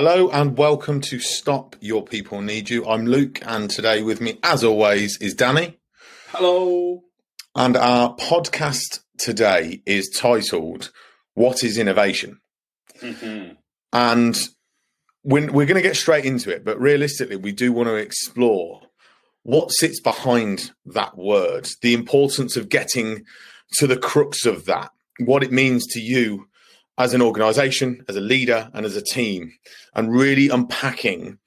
Hello and welcome to Stop Your People Need You. I'm Luke, and today with me, as always, is Danny. Hello. And our podcast today is titled What is Innovation? Mm-hmm. And we're, we're going to get straight into it, but realistically, we do want to explore what sits behind that word, the importance of getting to the crux of that, what it means to you as an organization, as a leader, and as a team, and really unpacking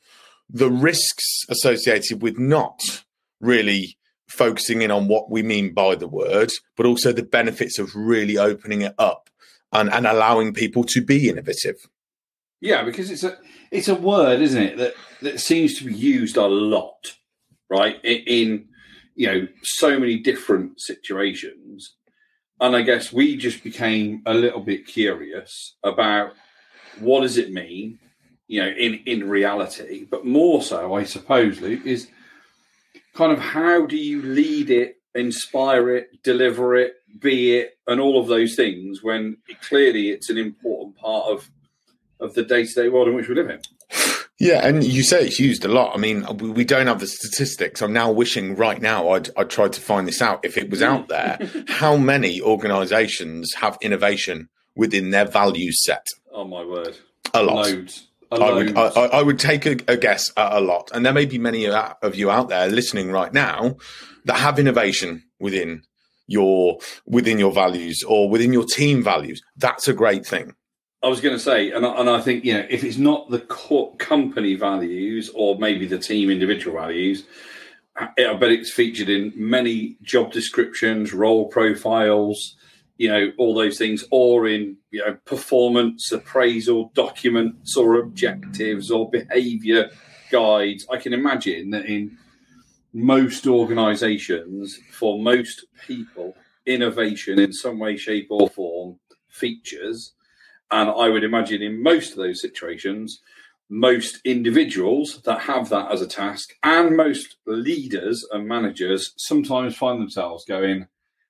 the risks associated with not really focusing in on what we mean by the word, but also the benefits of really opening it up and, and allowing people to be innovative. Yeah, because it's a it's a word, isn't it, that that seems to be used a lot, right? In, you know so many different situations, and I guess we just became a little bit curious about what does it mean, you know, in in reality, but more so, I suppose, Luke, is kind of how do you lead it, inspire it, deliver it, be it, and all of those things when clearly it's an important part of of the day to day world in which we live in. Yeah, and you say it's used a lot. I mean, we don't have the statistics. I'm now wishing right now I'd, I'd tried to find this out if it was out there. Mm. how many organisations have innovation within their value set? Oh my word! A lot. Loads. A I would, I. I I would take a, a guess at a lot, and there may be many of you out there listening right now that have innovation within your within your values or within your team values. That's a great thing. I was going to say, and I, and I think you know, if it's not the co- company values or maybe the team individual values, I bet it's featured in many job descriptions, role profiles, you know, all those things, or in you know, performance appraisal documents or objectives or behaviour guides. I can imagine that in most organisations, for most people, innovation in some way, shape, or form features. And I would imagine in most of those situations, most individuals that have that as a task and most leaders and managers sometimes find themselves going,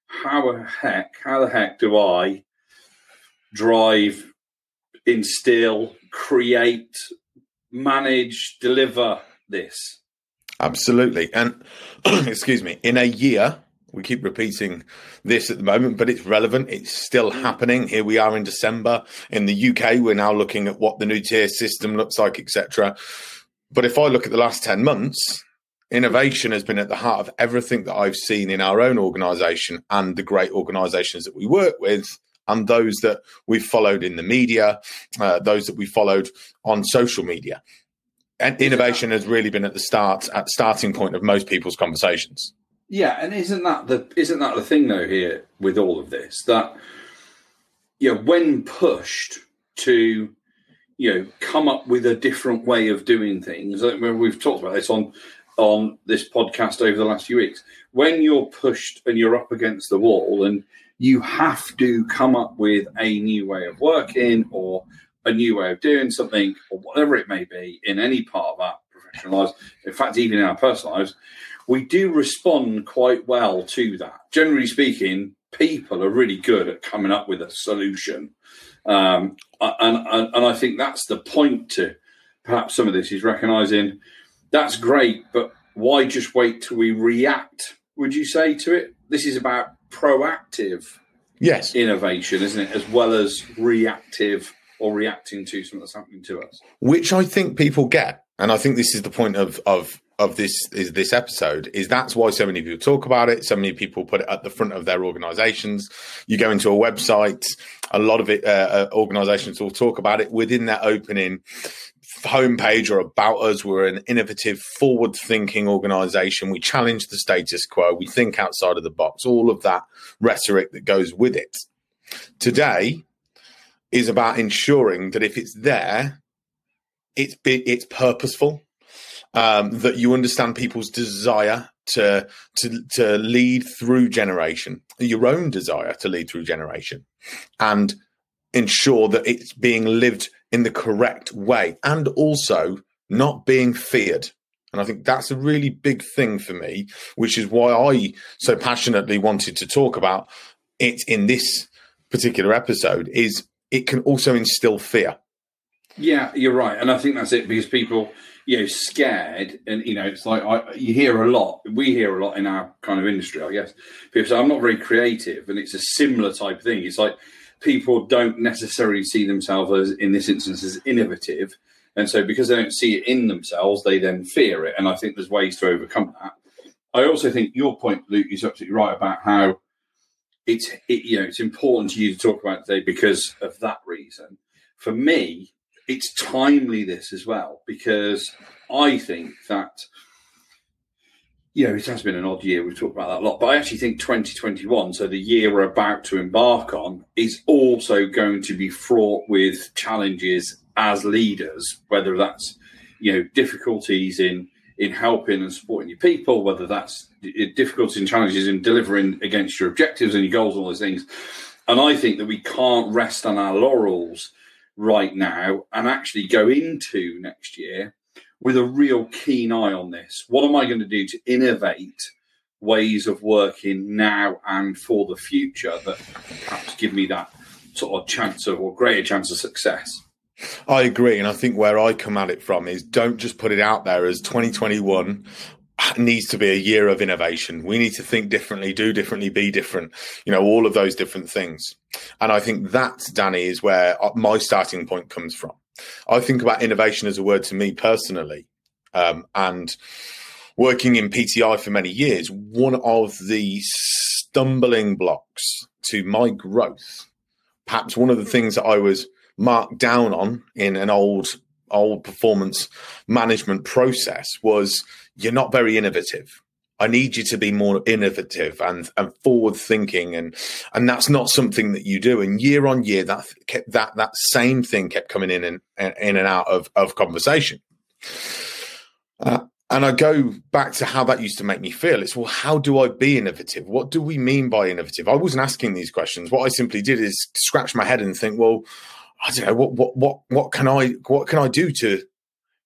How the heck, how the heck do I drive, instill, create, manage, deliver this? Absolutely. And excuse me, in a year, we keep repeating this at the moment, but it's relevant. It's still happening. Here we are in December. In the UK, we're now looking at what the new tier system looks like, etc. But if I look at the last 10 months, innovation has been at the heart of everything that I've seen in our own organization and the great organizations that we work with and those that we've followed in the media, uh, those that we followed on social media. And innovation has really been at the start, at starting point of most people's conversations. Yeah, and isn't that the isn't that the thing though here with all of this? That you know when pushed to you know come up with a different way of doing things, we've talked about this on on this podcast over the last few weeks, when you're pushed and you're up against the wall and you have to come up with a new way of working or a new way of doing something or whatever it may be in any part of our professional lives, in fact, even in our personal lives, we do respond quite well to that. Generally speaking, people are really good at coming up with a solution. Um, and, and, and I think that's the point to perhaps some of this is recognizing that's great, but why just wait till we react? Would you say to it? This is about proactive Yes. innovation, isn't it? As well as reactive or reacting to something that's happening to us. which I think people get, and I think this is the point of of of this is this episode is that's why so many people talk about it. So many people put it at the front of their organisations. You go into a website, a lot of it uh, uh, organisations will talk about it within their opening homepage or about us. We're an innovative, forward thinking organisation. We challenge the status quo. We think outside of the box. All of that rhetoric that goes with it. Today is about ensuring that if it's there, it's it's purposeful. Um, that you understand people's desire to to to lead through generation, your own desire to lead through generation, and ensure that it's being lived in the correct way, and also not being feared. And I think that's a really big thing for me, which is why I so passionately wanted to talk about it in this particular episode. Is it can also instill fear Yeah, you're right, and I think that's it because people, you know, scared, and you know, it's like I, you hear a lot. We hear a lot in our kind of industry, I guess. People say I'm not very creative, and it's a similar type of thing. It's like people don't necessarily see themselves as, in this instance, as innovative, and so because they don't see it in themselves, they then fear it. And I think there's ways to overcome that. I also think your point, Luke, is absolutely right about how it's it, you know it's important to you to talk about today because of that reason. For me, it's timely this as well because I think that you know it has been an odd year. We've talked about that a lot, but I actually think 2021, so the year we're about to embark on, is also going to be fraught with challenges as leaders, whether that's you know difficulties in in helping and supporting your people, whether that's difficulties and challenges in delivering against your objectives and your goals, and all those things. And I think that we can't rest on our laurels right now and actually go into next year with a real keen eye on this. What am I going to do to innovate ways of working now and for the future that perhaps give me that sort of chance of or greater chance of success? I agree. And I think where I come at it from is don't just put it out there as 2021 needs to be a year of innovation. We need to think differently, do differently, be different, you know, all of those different things. And I think that, Danny, is where my starting point comes from. I think about innovation as a word to me personally. Um, and working in PTI for many years, one of the stumbling blocks to my growth, perhaps one of the things that I was marked down on in an old old performance management process was you're not very innovative. I need you to be more innovative and, and forward thinking, and and that's not something that you do. And year on year, that kept, that that same thing kept coming in and in and out of of conversation. Uh, and I go back to how that used to make me feel. It's well, how do I be innovative? What do we mean by innovative? I wasn't asking these questions. What I simply did is scratch my head and think, well, I don't know what what what what can I what can I do to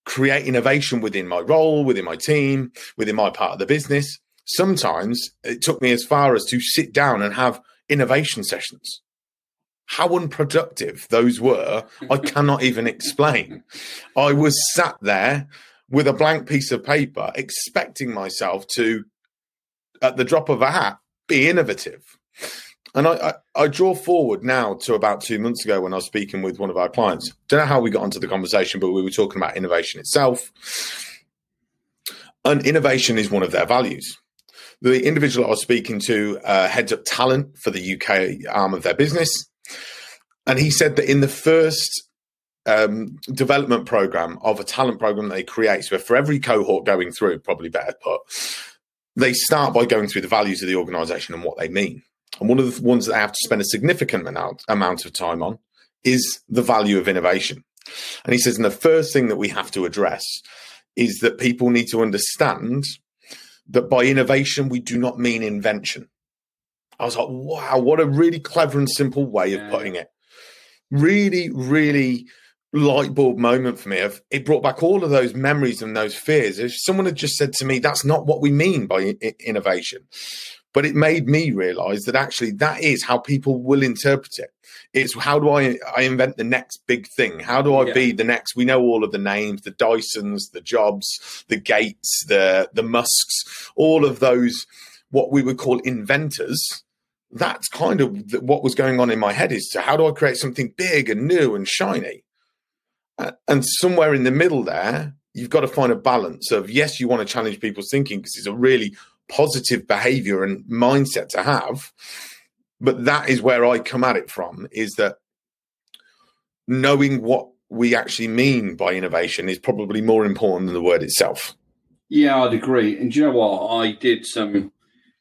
create innovation within my role, within my team, within my part of the business. Sometimes it took me as far as to sit down and have innovation sessions. How unproductive those were, I cannot even explain. I was sat there with a blank piece of paper, expecting myself to, at the drop of a hat, be innovative. And I, I, I, draw forward now to about two months ago when I was speaking with one of our clients. Don't know how we got onto the conversation, but we were talking about innovation itself. And innovation is one of their values. The individual I was speaking to uh, heads up talent for the UK arm of their business. And he said that in the first um, development program of a talent program that they create, so for every cohort going through, probably better put, they start by going through the values of the organization and what they mean. And one of the ones that I have to spend a significant amount, amount of time on is the value of innovation. And he says, and the first thing that we have to address is that people need to understand that by innovation, we do not mean invention. I was like, wow, what a really clever and simple way of putting it. Really, really light bulb moment for me. Of it brought back all of those memories and those fears. If someone had just said to me, that's not what we mean by innovation, but it made me realize that actually that is how people will interpret it. It's how do I I invent the next big thing? How do I yeah. be the next? We know all of the names, the Dysons, the Jobs, the Gates, the the Musks, all of those what we would call inventors. That's kind of what was going on in my head is to how do I create something big and new and shiny? And somewhere in the middle there, you've got to find a balance of yes, you want to challenge people's thinking because it's a really positive behavior and mindset to have. But that is where I come at it from is that knowing what we actually mean by innovation is probably more important than the word itself. Yeah, I'd agree. And you know what? I did some,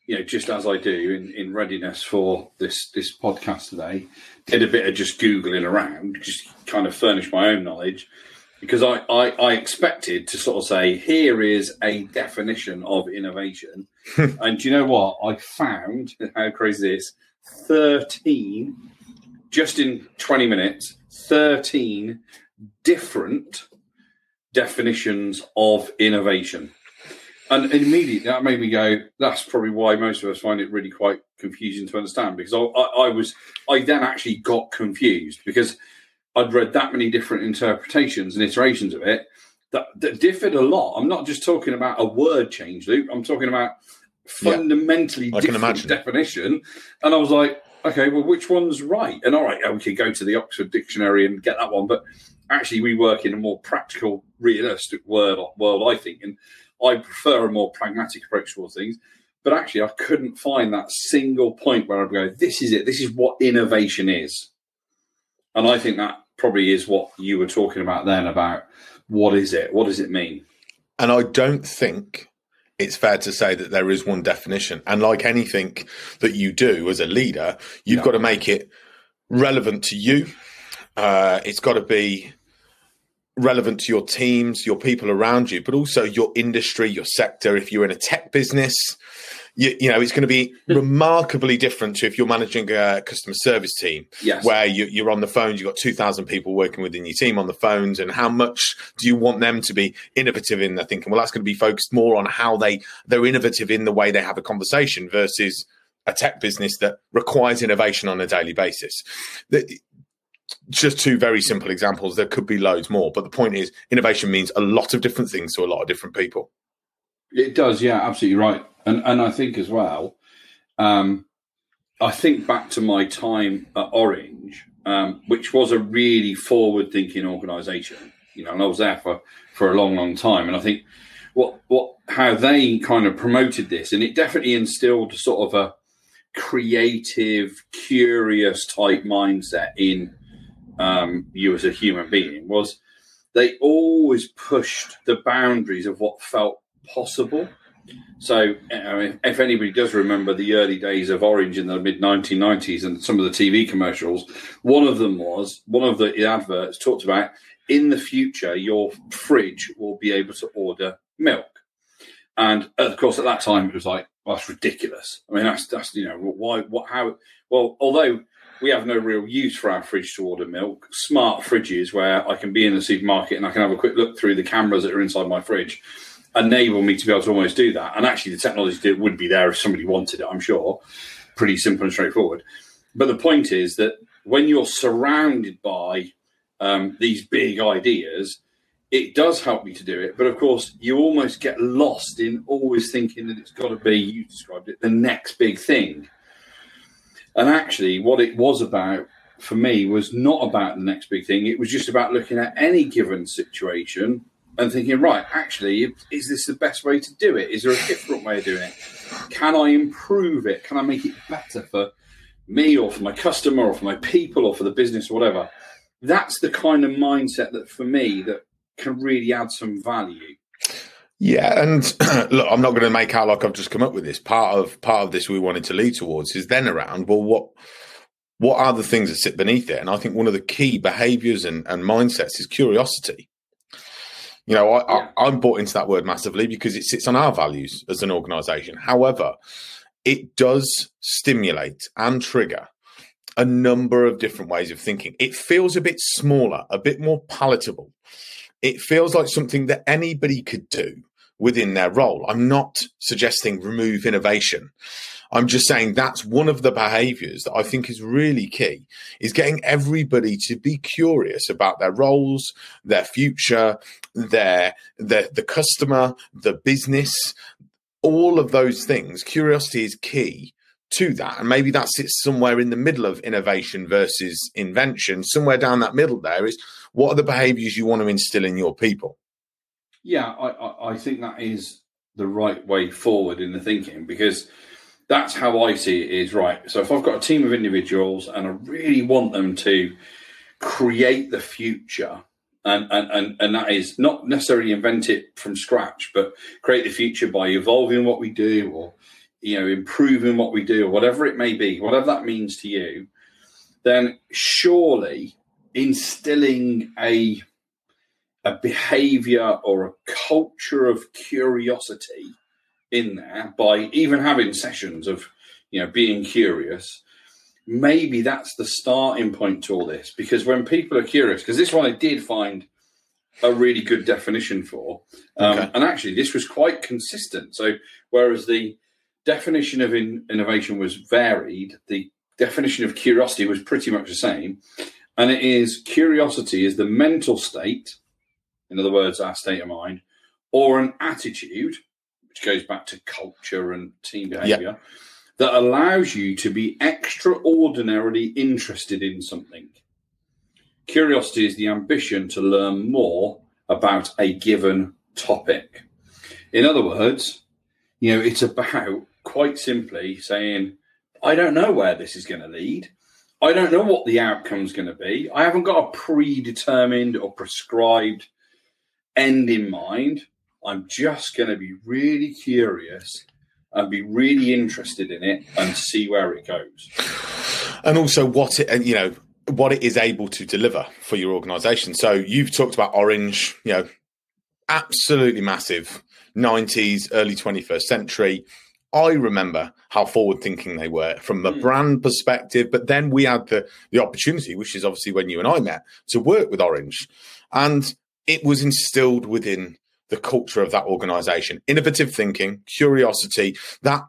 you know, just as I do in, in readiness for this this podcast today, did a bit of just googling around, just kind of furnish my own knowledge because I, I, I, expected to sort of say, here is a definition of innovation. and do you know what? I found, how crazy this, 13, just in 20 minutes, 13 different definitions of innovation. And immediately that made me go, that's probably why most of us find it really quite confusing to understand because I, I, I was, I then actually got confused because I'd read that many different interpretations and iterations of it that, that differed a lot. I'm not just talking about a word change, Luke. I'm talking about fundamentally can different definition. And I was like, okay, well, which one's right? And all right, we could go to the Oxford Dictionary and get that one, but actually, we work in a more practical, realistic world, world I think, and I prefer a more pragmatic approach towards things. But actually, I couldn't find that single point where I'd go, this is it. This is what innovation is. And I think that probably is what you were talking about then about what is it? What does it mean? And I don't think it's fair to say that there is one definition. And like anything that you do as a leader, you've Yeah. got to make it relevant to you. Uh, it's got to be relevant to your teams, your people around you, but also your industry, your sector. If you're in a tech business, you, you know, it's going to be hmm. remarkably different to if you're managing a customer service team Yes. where you, you're on the phones, you've got 2,000 people working within your team on the phones, and how much do you want them to be innovative in their thinking? Well, that's going to be focused more on how they, they're innovative in the way they have a conversation versus a tech business that requires innovation on a daily basis. The- just two very simple examples. There could be loads more, but the point is, innovation means a lot of different things to a lot of different people. It does, yeah, absolutely right. And and I think as well, um, I think back to my time at Orange, um, which was a really forward-thinking organisation. You know, and I was there for for a long, long time. And I think what what how they kind of promoted this, and it definitely instilled sort of a creative, curious type mindset in um, you as a human being. Was they always pushed the boundaries of what felt possible. So, uh, mean, if anybody does remember the early days of Orange in the mid 1990s and some of the TV commercials, one of them was one of the adverts talked about in the future, your fridge will be able to order milk. And uh, of course, at that time, it was like, well, that's ridiculous. I mean, that's, that's, you know, why, what, how, well, although we have no real use for our fridge to order milk, smart fridges where I can be in the supermarket and I can have a quick look through the cameras that are inside my fridge enable me to be able to almost do that. And actually, the technology would be there if somebody wanted it, I'm sure. Pretty simple and straightforward. But the point is that when you're surrounded by um, these big ideas, it does help me to do it. But of course, you almost get lost in always thinking that it's got to be, you described it, the next big thing. And actually, what it was about for me was not about the next big thing. It was just about looking at any given situation and thinking, right, actually, is this the best way to do it? Is there a different way of doing it? Can I improve it? Can I make it better for me or for my customer or for my people or for the business or whatever? That's the kind of mindset that for me that can really add some value. Yeah, and look, I'm not going to make out like I've just come up with this. Part of part of this we wanted to lead towards is then around. Well, what what are the things that sit beneath it? And I think one of the key behaviours and, and mindsets is curiosity. You know, I, Yeah. I, I'm bought into that word massively because it sits on our values as an organisation. However, it does stimulate and trigger a number of different ways of thinking. It feels a bit smaller, a bit more palatable. It feels like something that anybody could do within their role. I'm not suggesting remove innovation. I'm just saying that's one of the behaviors that I think is really key is getting everybody to be curious about their roles, their future, their, their the customer, the business, all of those things. Curiosity is key to that. And maybe that sits somewhere in the middle of innovation versus invention. Somewhere down that middle there is what are the behaviors you want to instill in your people? Yeah, I, I, I think that is the right way forward in the thinking because that's how I see it is right. So if I've got a team of individuals and I really want them to create the future, and, and, and, and that is not necessarily invent it from scratch, but create the future by evolving what we do or you know improving what we do or whatever it may be, whatever that means to you, then surely instilling a a behavior or a culture of curiosity in there by even having sessions of you know being curious maybe that's the starting point to all this. Because when people are curious because this one i did find a really good definition for um, Okay. and actually this was quite consistent. So whereas the definition of in- innovation was varied the definition of curiosity was pretty much the same. And it is curiosity is the mental state, in other words, our state of mind, or an attitude, which goes back to culture and team behavior, that allows you to be extraordinarily interested in something. Curiosity is the ambition to learn more about a given topic. In other words, you know, it's about quite simply saying, I don't know where this is going to lead. I don't know what the outcome's going to be. I haven't got a predetermined or prescribed end in mind. I'm just going to be really curious and be really interested in it and see where it goes. And also what it, and you know, what it is able to deliver for your organization. So you've talked about Orange, you know, absolutely massive 90s, early 21st century. I remember how forward thinking they were from a mm. brand perspective, but then we had the the opportunity, which is obviously when you and I met, to work with Orange. And it was instilled within the culture of that organization. Innovative thinking, curiosity, that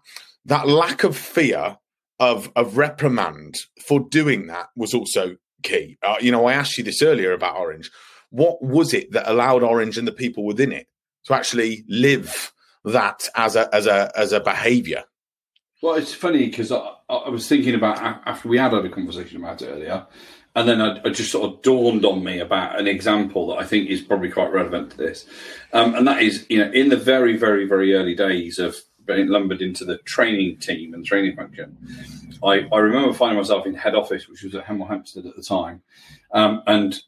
that lack of fear of of reprimand for doing that was also key. Uh, you know, I asked you this earlier about Orange. What was it that allowed Orange and the people within it to actually live that as a as a as a behavior? Well, it's funny because I, I, was thinking about after we had had a conversation about it earlier, and then it just sort of dawned on me about an example that I think is probably quite relevant to this, um, and that is you know in the very very very early days of being lumbered into the training team and training function. I, I remember finding myself in head office, which was at Hemel Hempstead at the time, um, and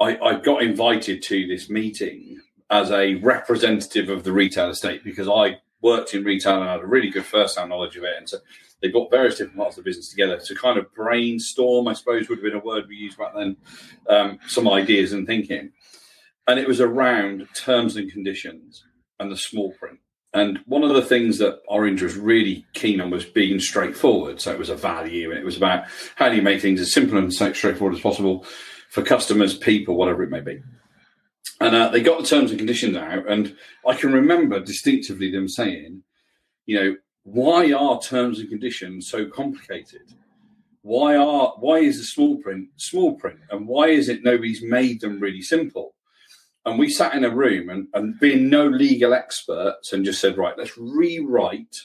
I, I got invited to this meeting as a representative of the retail estate because I worked in retail and I had a really good first-hand knowledge of it, and so they got various different parts of the business together to kind of brainstorm. I suppose would have been a word we used back then. Um, some ideas and thinking, and it was around terms and conditions and the small print. And one of the things that Orange was really keen on was being straightforward. So it was a value, and it was about how do you make things as simple and straightforward as possible for customers, people, whatever it may be. And uh, they got the terms and conditions out, and I can remember distinctively them saying, you know, why are terms and conditions so complicated? Why are why is the small print small print, and why is it nobody's made them really simple? And we sat in a room and, and being no legal experts and just said, right, let's rewrite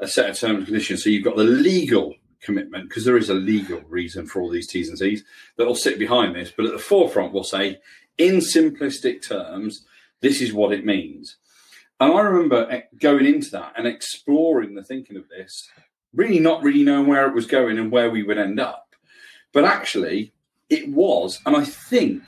a set of terms and conditions. So you've got the legal commitment, because there is a legal reason for all these T's and C's that will sit behind this. But at the forefront, we'll say, in simplistic terms, this is what it means. And I remember eh, going into that and exploring the thinking of this, really not really knowing where it was going and where we would end up. But actually, it was, and I think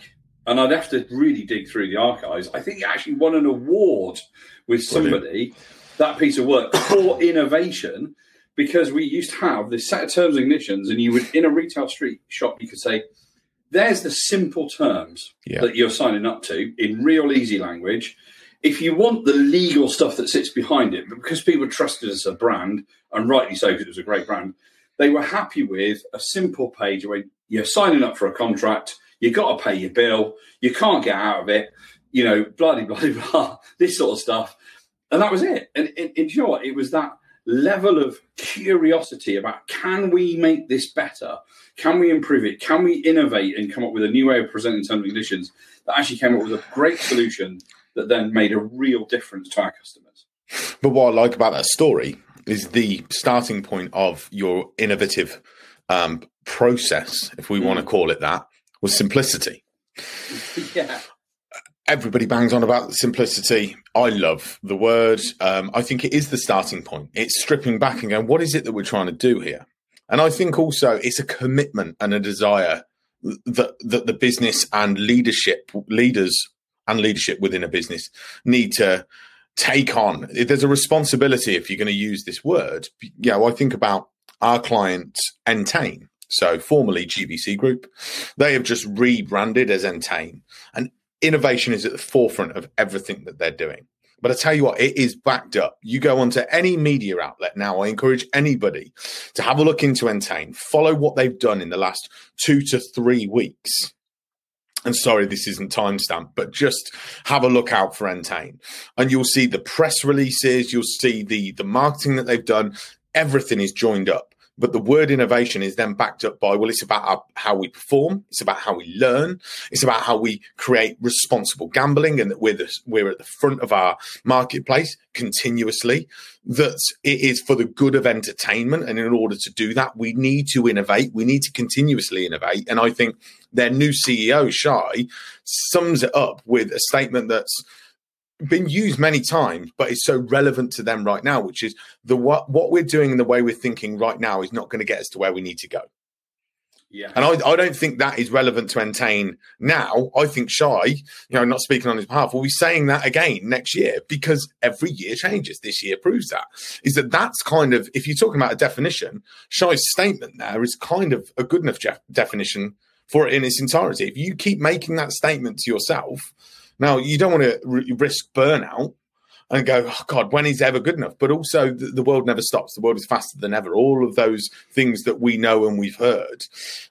and I'd have to really dig through the archives. I think it actually won an award with somebody Brilliant. that piece of work for innovation because we used to have this set of terms and conditions, and you would in a retail street shop you could say, "There's the simple terms yeah. that you're signing up to in real easy language." If you want the legal stuff that sits behind it, but because people trusted us as a brand, and rightly so because it was a great brand, they were happy with a simple page where you're signing up for a contract you got to pay your bill. You can't get out of it. You know, bloody, bloody, blah, this sort of stuff. And that was it. And, and, and you know what? It was that level of curiosity about can we make this better? Can we improve it? Can we innovate and come up with a new way of presenting terms and conditions that actually came up with a great solution that then made a real difference to our customers? But what I like about that story is the starting point of your innovative um, process, if we mm. want to call it that, was simplicity. yeah. Everybody bangs on about simplicity. I love the word. Um, I think it is the starting point. It's stripping back and going, what is it that we're trying to do here? And I think also it's a commitment and a desire that that the business and leadership leaders and leadership within a business need to take on. There's a responsibility if you're going to use this word. You know, I think about our client Entain so formerly GVC Group. They have just rebranded as Entain, and innovation is at the forefront of everything that they're doing. But I tell you what, it is backed up. You go onto any media outlet now. I encourage anybody to have a look into Entain, follow what they've done in the last two to three weeks. And sorry, this isn't timestamp, but just have a look out for Entain, and you'll see the press releases, you'll see the the marketing that they've done. Everything is joined up but the word innovation is then backed up by well, it's about our, how we perform, it's about how we learn, it's about how we create responsible gambling, and that we're the, we're at the front of our marketplace continuously. That it is for the good of entertainment, and in order to do that, we need to innovate. We need to continuously innovate, and I think their new CEO Shay sums it up with a statement that's been used many times, but it's so relevant to them right now, which is the what what we're doing and the way we're thinking right now is not going to get us to where we need to go. Yeah. And I, I don't think that is relevant to Entain now. I think Shay, you know, not speaking on his behalf, will be saying that again next year because every year changes. This year proves that. Is that that's kind of, if you're talking about a definition, Shay's statement there is kind of a good enough je- definition for it in its entirety. If you keep making that statement to yourself, now, you don't want to r- risk burnout and go, oh God, when is ever good enough? But also, the, the, world never stops. The world is faster than ever. All of those things that we know and we've heard.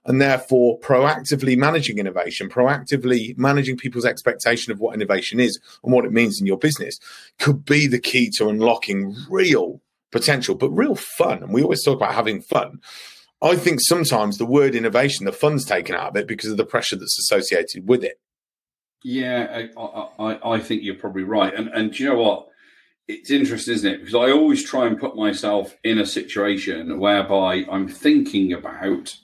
And therefore, proactively managing innovation, proactively managing people's expectation of what innovation is and what it means in your business could be the key to unlocking real potential, but real fun. And we always talk about having fun. I think sometimes the word innovation, the fun's taken out of it because of the pressure that's associated with it. Yeah, I, I, I think you're probably right. And and do you know what? It's interesting, isn't it? Because I always try and put myself in a situation whereby I'm thinking about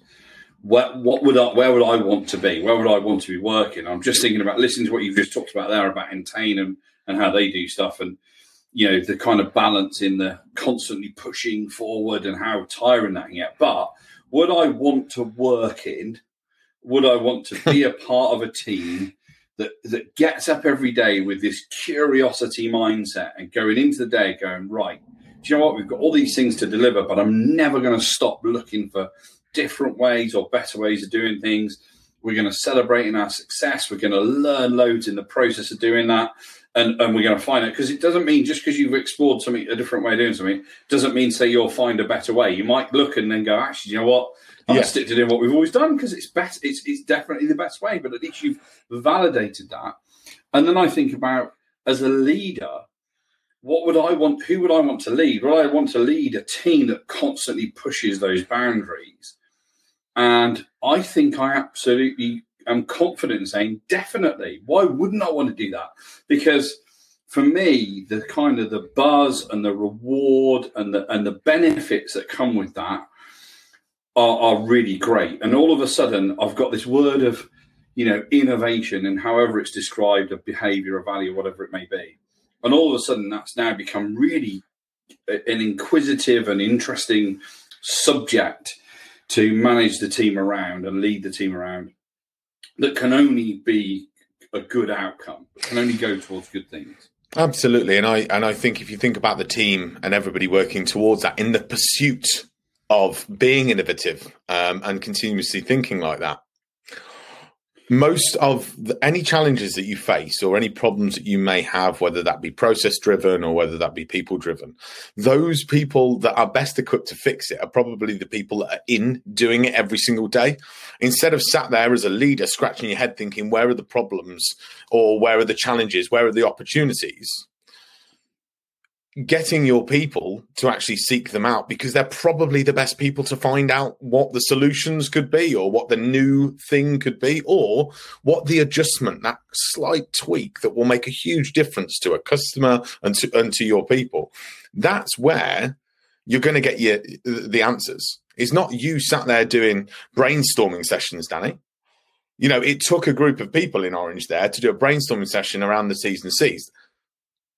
what what would I where would I want to be? Where would I want to be working? I'm just thinking about listening to what you've just talked about there about Entain and, and how they do stuff and you know the kind of balance in the constantly pushing forward and how tiring that can get. But would I want to work in? Would I want to be a part of a team that that gets up every day with this curiosity mindset and going into the day going right do you know what? We've got all these things to deliver but i'm never going to stop looking for different ways or better ways of doing things. We're going to celebrate in our success. We're going to learn loads in the process of doing that and, and we're going to find it. Because it doesn't mean just because you've explored something a different way of doing something doesn't mean say you'll find a better way. You might look and then go actually you know what I'm yeah. stick to doing what we've always done because it's best. It's it's definitely the best way. But at least you've validated that. And then I think about as a leader, what would I want? Who would I want to lead? Would I want to lead a team that constantly pushes those boundaries? And I think I absolutely am confident in saying definitely. Why wouldn't I want to do that? Because for me, the kind of the buzz and the reward and the and the benefits that come with that are, are really great. And all of a sudden, I've got this word of, you know, innovation and however it's described, of behavior, of value, whatever it may be. And all of a sudden, that's now become really uh, an inquisitive and interesting subject to manage the team around and lead the team around that can only be a good outcome, can only go towards good things. Absolutely, and I and I think if you think about the team and everybody working towards that in the pursuit of being innovative um, and continuously thinking like that. Most of the, any challenges that you face or any problems that you may have, whether that be process driven or whether that be people driven, those people that are best equipped to fix it are probably the people that are in doing it every single day. Instead of sat there as a leader scratching your head thinking, where are the problems or where are the challenges? Where are the opportunities? Getting your people to actually seek them out because they're probably the best people to find out what the solutions could be or what the new thing could be or what the adjustment that slight tweak that will make a huge difference to a customer and to, and to your people. That's where you're going to get your the answers. It's not you sat there doing brainstorming sessions danny. You know it took a group of people in orange there to do a brainstorming session around the T's and C's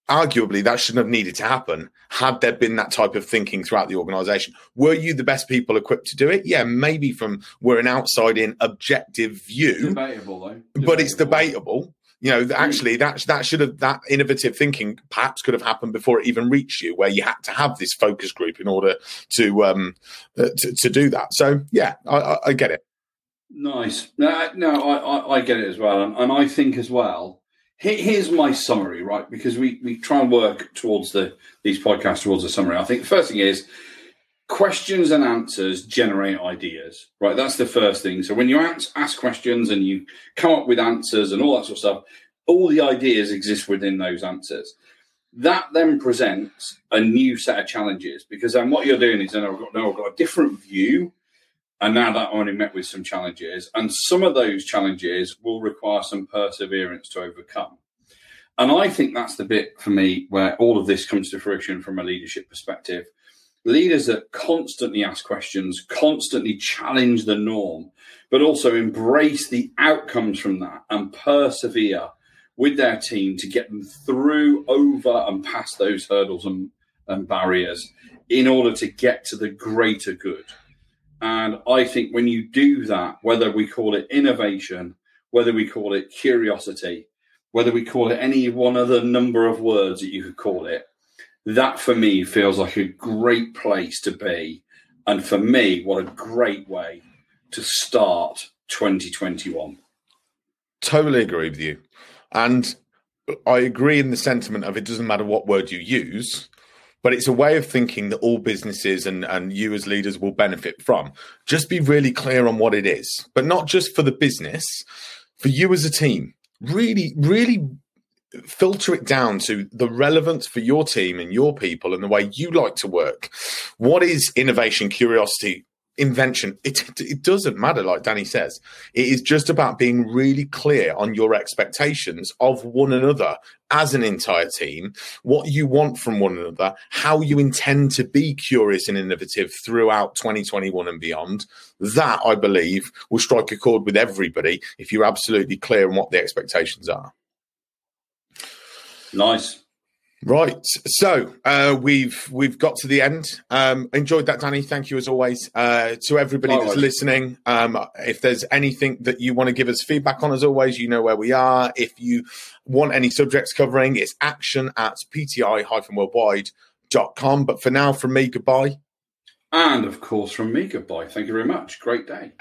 arguably that shouldn't have needed to happen had there been that type of thinking throughout the organization. Were you the best people equipped to do it? Yeah maybe from we're an outside in objective view debatable though. debatable. but it's debatable. you know actually that that should have that innovative thinking perhaps could have happened before it even reached you where you had to have this focus group in order to um uh, to, to do that. So yeah I, I, I get it. Nice. No, no I, I get it as well and, and i think as well here's my summary, right? Because we, we try and work towards the these podcasts towards a summary. I think the first thing is questions and answers generate ideas, right? That's the first thing. So when you ask, ask questions and you come up with answers and all that sort of stuff, all the ideas exist within those answers. that then presents a new set of challenges because then what you're doing is then I've got now I've got a different view, and now that only met with some challenges, and some of those challenges will require some perseverance to overcome. And I think that's the bit for me where all of this comes to fruition from a leadership perspective. Leaders that constantly ask questions, constantly challenge the norm, but also embrace the outcomes from that and persevere with their team to get them through, over, and past those hurdles and, and barriers in order to get to the greater good. And I think when you do that, whether we call it innovation, whether we call it curiosity, whether we call it any one other number of words that you could call it, that for me feels like a great place to be. And for me, what a great way to start 2021. Totally agree with you. And I agree in the sentiment of it doesn't matter what word you use, but it's a way of thinking that all businesses and, and you as leaders will benefit from. Just be really clear on what it is, but not just for the business, for you as a team. Really, really filter it down to the relevance for your team and your people and the way you like to work. What is innovation, curiosity, invention. It, it doesn't matter like danny says. It is just about being really clear on your expectations of one another as an entire team what you want from one another how you intend to be curious and innovative throughout 2021 and beyond. That i believe will strike a chord with everybody if you're absolutely clear on what the expectations are. Nice Right. So uh, we've we've got to the end. Um, enjoyed that, Danny. Thank you as always. Uh, to everybody that's listening, um, if there's anything that you want to give us feedback on, as always, you know where we are. If you want any subjects covering, it's action at pti-worldwide.com. But for now, from me, goodbye. And of course, from me, goodbye. Thank you very much. Great day.